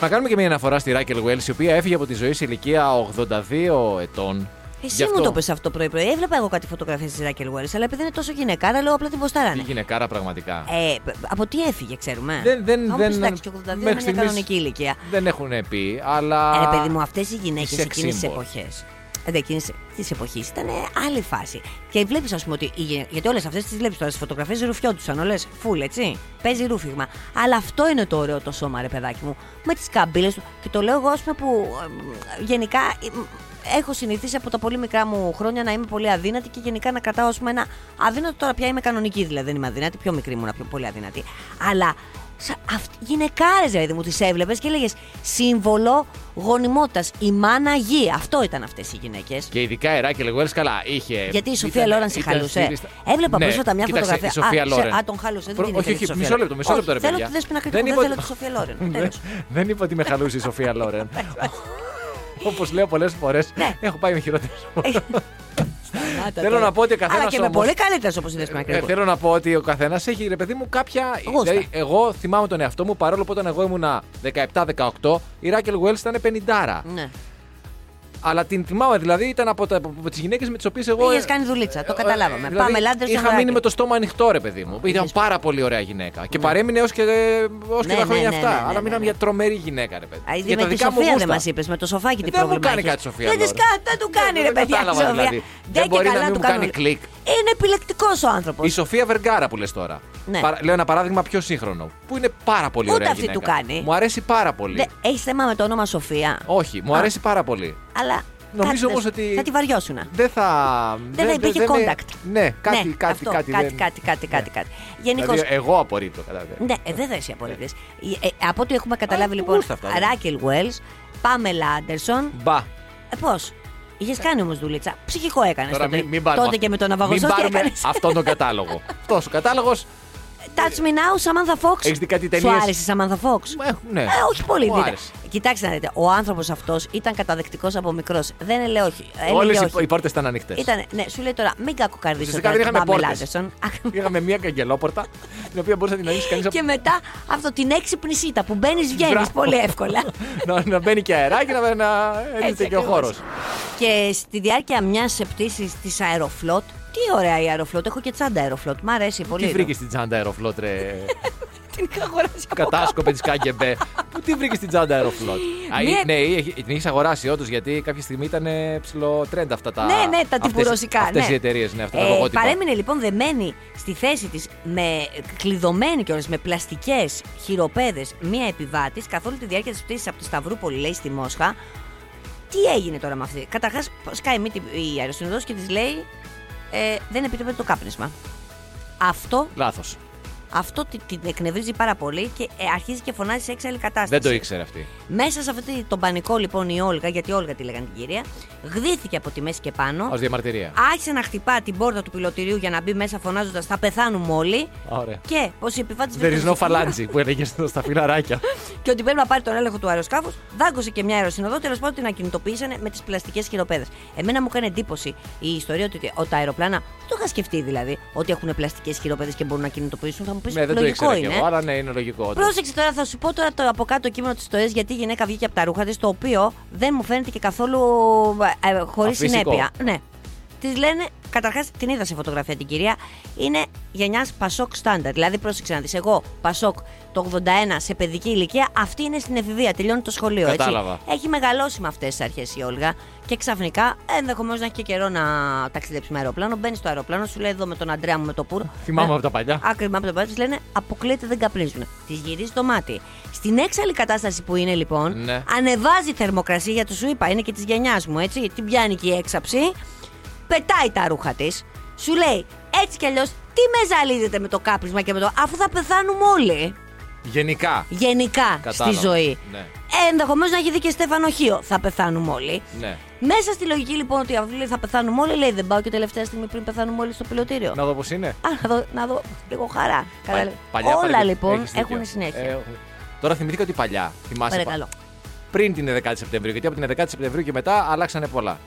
Να κάνουμε και μια αναφορά στη Ράκελ Wells, η οποία έφυγε από τη ζωή σε ηλικία 82 ετών. Εσύ Γι' αυτό- μου το πες αυτό πρωί-πρωί. Έβλεπα εγώ κάτι φωτογραφίες της Ράκελ Wells, αλλά επειδή είναι τόσο γυναικάρα, λέω απλά την Τι ποστάρανε. γυναικάρα πραγματικά. Ε, από τι έφυγε, ξέρουμε. Δεν- δεν- Όμως, δεν- εντάξει, και 82 είναι μέχρι μια στιγμής- κανονική ηλικία. Δεν έχουν πει, αλλά. Ε, ρε παιδί μου, αυτές οι γυναίκες sex εκείνες τις symbol. εποχές. Εκείνης της εποχής ήταν άλλη φάση. Και βλέπεις, ας πούμε, ότι. οι γυ- Γιατί όλες αυτές τις βλέπεις τώρα στι φωτογραφίες ρουφιόντουσαν, όλες φουλ, έτσι. Παίζει ρούφιγμα. Αλλά αυτό είναι το ωραίο το σώμα, ρε παιδάκι μου. Με τις καμπύλες του. Και το λέω εγώ, ας πούμε, που ε, γενικά ε, μ, έχω συνηθίσει από τα πολύ μικρά μου χρόνια να είμαι πολύ αδύνατη και γενικά να κρατάω, ας πούμε, ένα. Αδύνατο τώρα πια είμαι κανονική, δηλαδή δεν είμαι αδύνατη. Πιο μικρή ήμουν, πιο πολύ αδύνατη. Αλλά γυναικάρες, δηλαδή μου τις έβλεπες και έλεγες σύμβολο γονιμότητας. Η μάνα γη. Αυτό ήταν αυτές οι γυναίκες. Και ειδικά η Ράκελ Wells, καλά, είχε. Γιατί η Σοφία ήταν- Λόραν σε ήταν χαλούσε. στη λίστα. Έβλεπα Ναι, πρόσφατα μια κοίταξε, φωτογραφία. Η Σοφία Α, σε- Λόρενς. α, τον χάλωσε. Δεν Προ- την όχι, ήθελε όχι, τη Σοφία μισό Λόρενς. λεπτό, μισό λεπτό, ρε Όχι, Θέλω παιδιά. τη Δέσποινα Δεν Κρήτικου, είπα δεν ότι- θέλω τη Σοφία Λόρενς. Δεν- Τέλος. Δεν είπα ότι με χαλούσε η Σοφία Λόρενς. (laughs) Όπως λέω πολλές φορές, Ναι. έχω πάει με χειρότερες. (laughs) Σταμάτα Θέλω τώρα. να πω ότι ο καθένας Αλλά και με όμως- πολύ καλύτερες όπως η Δέσποινα Ε, Κρήτικου. θέλω να πω ότι ο καθένας έχει ρε παιδί μου κάποια. Γούστα. Δηλαδή, εγώ θυμάμαι τον εαυτό μου παρόλο που όταν εγώ ήμουνα 17-18, η Ράκελ Wells ήταν 50. Ναι. Αλλά την θυμάμαι δηλαδή, ήταν από, τα- από τις γυναίκες με τις οποίες εγώ. Είχες κάνει δουλίτσα, το ε, καταλάβαμε. ε, Πάμε, Λάντερσον, Είχα μείνει Ράκελ. με το στόμα ανοιχτό, ρε παιδί μου. Ήταν Είχες- πάρα πολύ ωραία γυναίκα. Και παρέμεινε έως και, ως και Ναι, τα χρόνια ναι, ναι, αυτά. ναι, ναι, Αλλά ναι, μιλάμε ναι. για τρομερή γυναίκα, ρε παιδί. Α, ήδη Για με τα τη δικά μου Σοφία δεν γούστα. μας είπες, με το σοφάκι τι Δεν μου πρόβλημα κάνει έχεις. κάτι η Σοφία Δεν της Λόρεν. κα- δεν του κάνει, ρε Δεν παιδιά. η κατάλαβα, Σοφία. δηλαδή. Δεν Δεν και μπορεί καλά να μην του μου κάνει κάνουν. κλικ. Είναι επιλεκτικός ο άνθρωπος. Η Σοφία Βεργάρα που λες τώρα. Ναι. Παρα- Λέω ένα παράδειγμα πιο σύγχρονο. Που είναι πάρα πολύ Ούτε ωραία αυτή γυναίκα. του κάνει. Μου αρέσει πάρα πολύ. Έχεις θέμα με το όνομα Σοφία; Όχι, μου Α. αρέσει πάρα πολύ. Αλλά. Νομίζω κάτι όμως δεν- ότι- Θα τη βαριώσουνα. Δεν θα. Δεν θα υπήρχε είναι- contact. Ναι, κάτι, ναι, κάτι, αυτό, κάτι. κάτι, δεν- κάτι, κάτι, κάτι, κάτι. Γενικώ. Δηλαδή, εγώ απορρίπτω. κατάλαβε. Ναι, ε, δεν θα είσαι απολύτω. από ό,τι έχουμε καταλάβει Α, λοιπόν, γούστα αυτά, ναι. Ράκελ Βουέλς, Πάμελα Άντερσον. Μπα. Ε, Πώς; Είχες κάνει όμως δουλίτσα. Ψυχικό έκανες Τώρα τότε. μην, μην πάρουμε, τότε και με τον μην Αβαγοσό τι πάρουμε έκανες. αυτόν τον κατάλογο. (laughs) Αυτός ο κατάλογος. Touch me now, Samantha Fox. Έχεις δει κάτι Σου ταινίες; άρεσε η Samantha Fox; Ε, ναι. Ε, όχι πολύ. Μου δείτε. άρεσε. Κοιτάξτε να δείτε. Ο άνθρωπος αυτός ήταν καταδεκτικός από μικρός. Δεν έλεγε όχι. Έλεγε Όλες όχι. οι πόρτες ήταν ανοιχτές. Ήταν, ναι, σου λέει τώρα, μην κακοκαρδίσω Ουσιαστικά τώρα δεν την είχαμε Πάμελα πόρτες. Άντερσον. (laughs) Είχαμε μια καγκελόπορτα την οποία μπορούσε να την ανοίξει κανείς Και μετά αυτό την έξυπνη σίτα που μπαίνεις, βγαίνεις Μπράβο. πολύ εύκολα. (laughs) να, να μπαίνει και αεράκι να, να έρχεται Έτσι και ο ακριβώς. χώρος. Και στη διάρκεια μιας πτήση της Αεροφλότ, τι ωραία η Αεροφλότ, έχω και τσάντα Αεροφλότ, μ' αρέσει πολύ. Τι βρήκες στην τσάντα αεροφλότ, ρε; (laughs) Την είχα αγοράσει από κάτω. Κατάσκοπε της ΚΑΚΕΜΠΕ. Πού τι βρήκες στην τσάντα αεροφλότ. (laughs) Α, Μία- ή- Ναι, έχει- την έχει αγοράσει όντως γιατί κάποια στιγμή ήταν ψηλό τρέντ αυτά τα. Ναι, ναι, τα τυπουρωσικά. Αυτές ναι. οι εταιρείες, ναι, αυτά τα Ε, λογότυπα. παρέμεινε λοιπόν δεμένη στη θέση της με κλειδωμένη κιόλας με πλαστικές χειροπέδες μία επιβάτης καθ' όλη τη διάρκεια της πτήσης από τη Σταυρούπολη, λέει, στη Μόσχα. Τι έγινε τώρα με αυτή; Καταρχάς, σκάει μύτη η αεροσυνοδός και της λέει ε, δεν επιτρέπεται το κάπνισμα. Αυτό, Λάθος. αυτό τη- την εκνευρίζει πάρα πολύ και ε, αρχίζει και φωνάζει σε έξαλλη κατάσταση. Δεν το ήξερε αυτή. Μέσα σε αυτή τον πανικό λοιπόν η Όλγα, γιατί Όλγα τη λέγανε την κυρία, γδύθηκε από τη μέση και πάνω. Ω διαμαρτυρία. Άρχισε να χτυπά την πόρτα του πιλωτηρίου για να μπει μέσα φωνάζοντας Θα πεθάνουμε όλοι. Ωραία. Και πω οι επιβάτε There is no φαλάντζι που έλεγε στο- στα φιλαράκια. (laughs) και ότι πρέπει να πάρει τον έλεγχο του αεροσκάφου, δάγκωσε και μια αεροσυνοδό. Τέλος πάντων την ακινητοποίησαν με τις πλαστικές χειροπέδες. Εμένα μου έκανε εντύπωση η ιστορία ότι, ότι τα αεροπλάνα. Δεν το είχα σκεφτεί δηλαδή ότι έχουν πλαστικές χειροπέδες και μπορούν να κινητοποιήσουν. Θα μου πεις Ναι, δεν το λογικό ήξερα κι είναι. εγώ, αλλά ναι, είναι λογικό. όντως. Πρόσεξε τώρα, θα σου πω τώρα το από κάτω το κείμενο της ιστορίας γιατί η γυναίκα βγήκε από τα ρούχα της, το οποίο δεν μου φαίνεται και καθόλου ε, χωρίς Αφύσικο. συνέπεια. Ναι. Της λένε, καταρχάς την είδα σε φωτογραφία την κυρία, είναι γενιάς Πασόκ στάνταρ. Δηλαδή, πρόσεξε να δεις, εγώ Πασόκ το 81 σε παιδική ηλικία, αυτή είναι στην εφηβεία, τελειώνει το σχολείο. Κατάλαβα. Έτσι. Έχει μεγαλώσει με αυτές τις αρχές η Όλγα και ξαφνικά ενδεχομένως να έχει και καιρό να ταξιδέψει με αεροπλάνο. Μπαίνει στο αεροπλάνο, σου λέει εδώ με τον Αντρέα μου με το πουρο. Θυμάμαι Ε, από τα παλιά. Άκρημα από το πάτο, λένε αποκλείεται δεν καπνίζουν. Τη γυρίζει το μάτι. Στην έξαλλη κατάσταση που είναι λοιπόν, Ναι. ανεβάζει η θερμοκρασία γιατί σου είπα, είναι και της γενιάς μου, έτσι. Την πιάνει και η έξαψη, πετάει τα ρούχα της, σου λέει έτσι κι αλλιώς τι με ζαλίζετε με το κάπνισμα και με το. αφού θα πεθάνουμε όλοι. Γενικά. Γενικά Κατάλαβα. στη ζωή. Ναι. Ε, Ενδεχομένως να έχει δει και στεφανοχείο. Θα πεθάνουμε όλοι. Ναι. Μέσα στη λογική λοιπόν ότι αυτή λέει θα πεθάνουμε όλοι, λέει δεν πάω και τελευταία στιγμή πριν πεθάνουμε όλοι στο πιλωτήριο. Να δω πώς είναι. Α, να δω, να δω λίγο χαρά. Πα- Κατάλαβε. παλιά Όλα παρεμπι- λοιπόν έχεις δίκιο. έχουν συνέχεια. Ε, τώρα θυμήθηκα ότι παλιά. Θυμάσαι. Παρακαλώ. Πριν την 11η Σεπτεμβρίου. Γιατί από την 11η Σεπτεμβρίου και μετά αλλάξανε πολλά.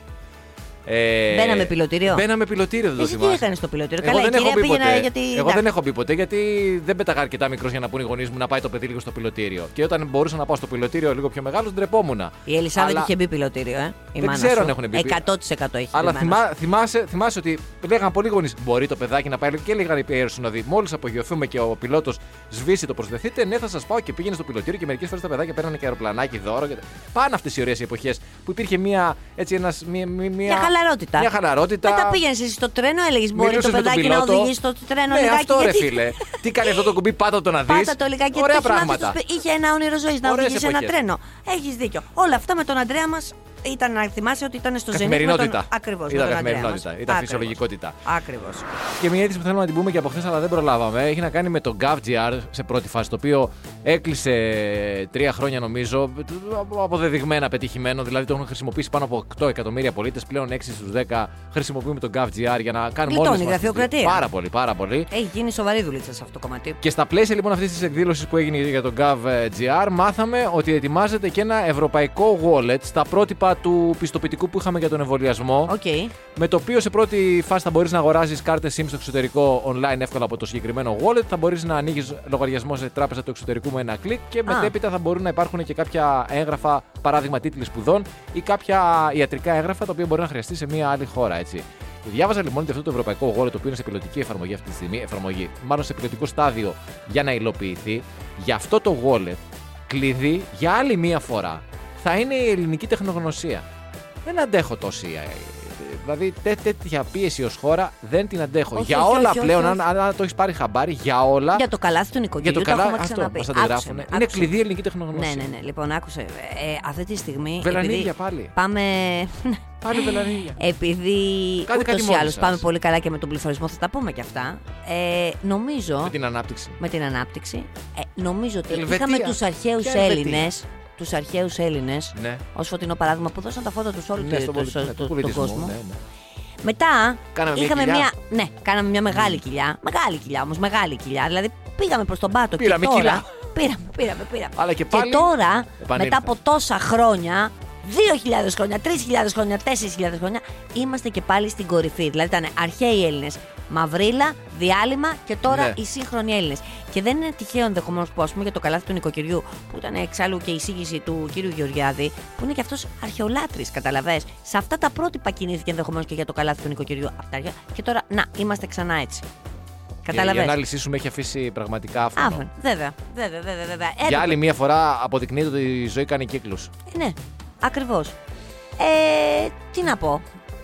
Ε, Μπαίναμε πιλωτήριο. Μπαίναμε πιλωτήριο, δεν το Εσύ τι θυμάσαι. έκανες στο πιλωτήριο; Εγώ Καλά, η δεν έχω κυρία μπει πήγαινε ποτέ. γιατί. Εγώ εντάξει. δεν έχω μπει ποτέ γιατί δεν πέταγα αρκετά μικρός για να πούνε οι γονείς μου να πάει το παιδί λίγο στο πιλωτήριο. Και όταν μπορούσα να πάω στο πιλωτήριο λίγο πιο μεγάλο, ντρεπόμουν. Η Ελισάβετ Αλλά- είχε μπει πιλωτήριο, ε. Η Δεν μάνας ξέρω σου. αν έχουν μπει. 100% έχει Αλλά μπει η μάνα θυμά, θυμάσαι, θυμάσαι ότι λέγαν πολλοί γονείς: Μπορεί το παιδάκι να πάει και έλεγαν οι αεροσυνοδοί. Μόλις απογειωθούμε και ο πιλότος σβήσει το προσδεθείτε, ναι, θα σας πάω και πήγαινε στο πιλωτήριο και μερικές φορές τα παιδάκια παίρνανε και αεροπλανάκι δώρο. Και... Πάνε αυτές οι ωραίες εποχές που υπήρχε μια, έτσι, ένας, μια, μια, Μια χαλαρότητα. Μια χαλαρότητα. Μετά πήγαινες εσύ στο τρένο, έλεγες Μπορεί Μιλούσες το με τον παιδάκι να πιλότο. οδηγήσει στο τρένο Ναι, λιγάκι. αυτό ρε γιατί... φίλε. Τι κάνει αυτό το κουμπί, πάτα το να δεις. Πάτα το λιγάκι Ωραία το θυμάσαι πράγματα. το σπι- Είχε ένα όνειρο ζωής να Ωραίες οδηγήσει ένα εποχές. τρένο. Έχεις δίκιο. Όλα αυτά με τον Αντρέα μας ήταν να θυμάσαι ότι ήταν στο ζενή. Καθημερινότητα. Ακριβώς. Ήταν καθημερινότητα. Ήταν φυσιολογικότητα. Ακριβώς. Και μια είδηση που θέλουμε να την πούμε και από χθες, αλλά δεν προλάβαμε. Έχει να κάνει με το GovGR σε πρώτη φάση, το οποίο έκλεισε τρία χρόνια νομίζω. Αποδεδειγμένα πετυχημένο. Δηλαδή το έχουν χρησιμοποιήσει πάνω από 8 εκατομμύρια πολίτες. Πλέον 6 στους 10 χρησιμοποιούμε το GovGR για να κάνουμε Γλιτώνει όλες η μας τις γραφειοκρατία. Πάρα πολύ, πάρα πολύ. Έχει γίνει σοβαρή δουλίτσα σε αυτό το κομμάτι. Και στα πλαίσια λοιπόν αυτής της εκδήλωσης που έγινε για το GovGR, μάθαμε ότι ετοιμάζεται και ένα ευρωπαϊκό wallet στα πρότυπα του πιστοποιητικού που είχαμε για τον εμβολιασμό. Οκ. Με το οποίο σε πρώτη φάση θα μπορείς να αγοράζεις κάρτες SIM στο εξωτερικό online εύκολα από το συγκεκριμένο wallet. Θα μπορείς να ανοίγεις λογαριασμό σε τράπεζα του εξωτερικού με ένα κλικ και μετέπειτα θα μπορούν να υπάρχουν και κάποια έγγραφα, παράδειγμα τίτλοι σπουδών ή κάποια ιατρικά έγγραφα τα οποία μπορεί να χρειαστεί σε μια άλλη χώρα. Έτσι. Διάβαζα λοιπόν ότι αυτό το ευρωπαϊκό wallet, το οποίο είναι σε πιλωτική εφαρμογή αυτή τη στιγμή, εφαρμογή, μάλλον σε πιλωτικό στάδιο για να υλοποιηθεί, για αυτό το wallet κλειδί για άλλη μία φορά θα είναι η ελληνική τεχνογνωσία. Δεν αντέχω τόση. ε, Δηλαδή τέ, τέτοια πίεση ως χώρα δεν την αντέχω. Όχι, για όχι, όλα όχι, πλέον, όχι, αν, αν το έχεις πάρει χαμπάρι, για όλα. Για το καλάθι του για νοικοκυριού το το καλά, έχουμε αυτό ξαναπεί. μας Άκουσε αντιγράφουν. με, Είναι άκουσε κλειδί με. ελληνική τεχνογνωσία. Ναι, ναι, ναι. Λοιπόν, άκουσε. Ε, αυτή τη στιγμή. Βελανίδια επειδή πάλι. Πάμε. Πάλι βελανίδια. Επειδή Κάντε κάτι ούτως ή μόνοι άλλως σας. πάμε πολύ καλά και με τον πληθωρισμό, θα τα πούμε και αυτά. Ε, νομίζω. Με την ανάπτυξη. με την ανάπτυξη. Ε, νομίζω ότι Ελβετία. είχαμε τους αρχαίους Ποια Ελβετία; Έλληνε. Τους αρχαίους Έλληνες. Ναι. Ω φωτεινό παράδειγμα που δώσαν τα φώτα τους όλου Ναι, του- στον του- πολι- ναι, του- του του πολιτισμού, κόσμου. ναι, ναι. Μετά Κάναμε μια είχαμε κοιλιά. μια. Ναι, κάναμε μια μεγάλη κοιλιά. Μεγάλη κοιλιά όμως, μεγάλη κοιλιά. Δηλαδή πήγαμε προς τον πάτο Πήραμε και τώρα. κιλά. Πήραμε, πήραμε, πήραμε. Αλλά και πάλι τώρα, επανήλθε. μετά από τόσα χρόνια, 2.000 χρόνια, 3.000 χρόνια, 4.000 χρόνια, είμαστε και πάλι στην κορυφή. Δηλαδή ήταν αρχαίοι Έλληνες. Μαυρίλα, διάλειμμα και τώρα Ναι. οι σύγχρονοι Έλληνες. Και δεν είναι τυχαίο ενδεχομένως που, ας πούμε, για το καλάθι του νοικοκυριού, που ήταν εξάλλου και η εισήγηση του κύριου Γεωργιάδη, που είναι και αυτός αρχαιολάτρης, καταλαβέ. Σε αυτά τα πρότυπα κινήθηκε ενδεχομένως και για το καλάθι του νοικοκυριού. από τα αρχαία. Και τώρα, να, είμαστε ξανά έτσι. Η, η Καταλαβέ. ανάλυση σου με έχει αφήσει πραγματικά άφωνο. Άφεν, βέβαια, βέβαια, βέβαια. βέβαια. Για Έπρεπε. άλλη μία φορά αποδεικνύεται ότι η ζωή κάνει κύκλους. Ε, Ναι, ακριβώς. Ε, τι να πω.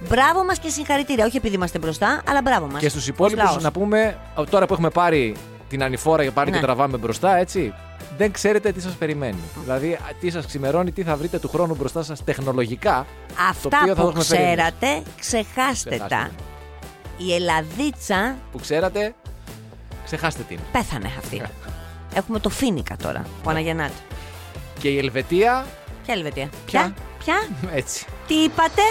Μπράβο μας και συγχαρητήρια. Όχι επειδή είμαστε μπροστά, αλλά μπράβο μας. Και στους υπόλοιπους να πούμε, τώρα που έχουμε πάρει την ανηφόρα για πάλι Ναι. και τραβάμε μπροστά, έτσι. Δεν ξέρετε τι σας περιμένει. Δηλαδή, τι σας ξημερώνει, τι θα βρείτε του χρόνου μπροστά σας τεχνολογικά. το Αυτά οποίο θα που έχουμε φέρει εμείς. ξέρατε, ξεχάστε Ξεχάστε τα. Η Ελλαδίτσα Που ξέρατε, ξεχάστε την. πέθανε αυτή. (laughs) Έχουμε το Φίνικα τώρα που αναγεννάται. Και η Ελβετία, Ποια Ελβετία; Ποια; Ποια; (laughs) έτσι. Τι είπατε;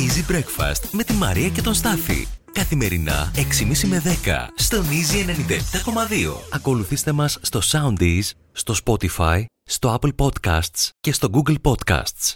Easy Breakfast με τη Μαρία και τον Στάφη. Καθημερινά 6.30 με 10 στον Easy 97.2. Ακολουθήστε μας στο Soundees, στο Spotify, στο Apple Podcasts και στο Google Podcasts.